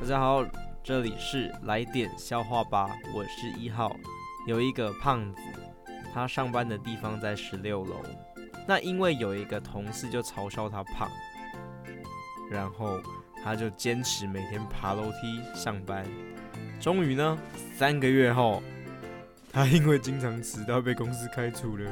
大家好，这里是来点笑话吧，我是一号。有一个胖子，他上班的地方在十六楼。那因为有一个同事就嘲笑他胖，然后他就坚持每天爬楼梯上班。终于呢，三个月后，他因为经常迟到被公司开除了。